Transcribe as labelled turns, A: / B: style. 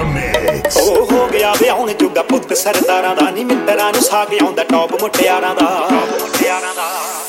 A: ਉਹ ਹੋ ਗਿਆ ਵਿਆਹਣ ਜੁਗਾ ਪੁੱਤ ਸਰਦਾਰਾਂ ਦਾ ਨਹੀਂ ਮਿੰਦਰਾਂ ਨੂੰ ਸਾਗ ਆਉਂਦਾ ਟੌਪ ਮੁਟਿਆਰਾਂ ਦਾ। ਮੁਟਿਆਰਾਂ ਦਾ।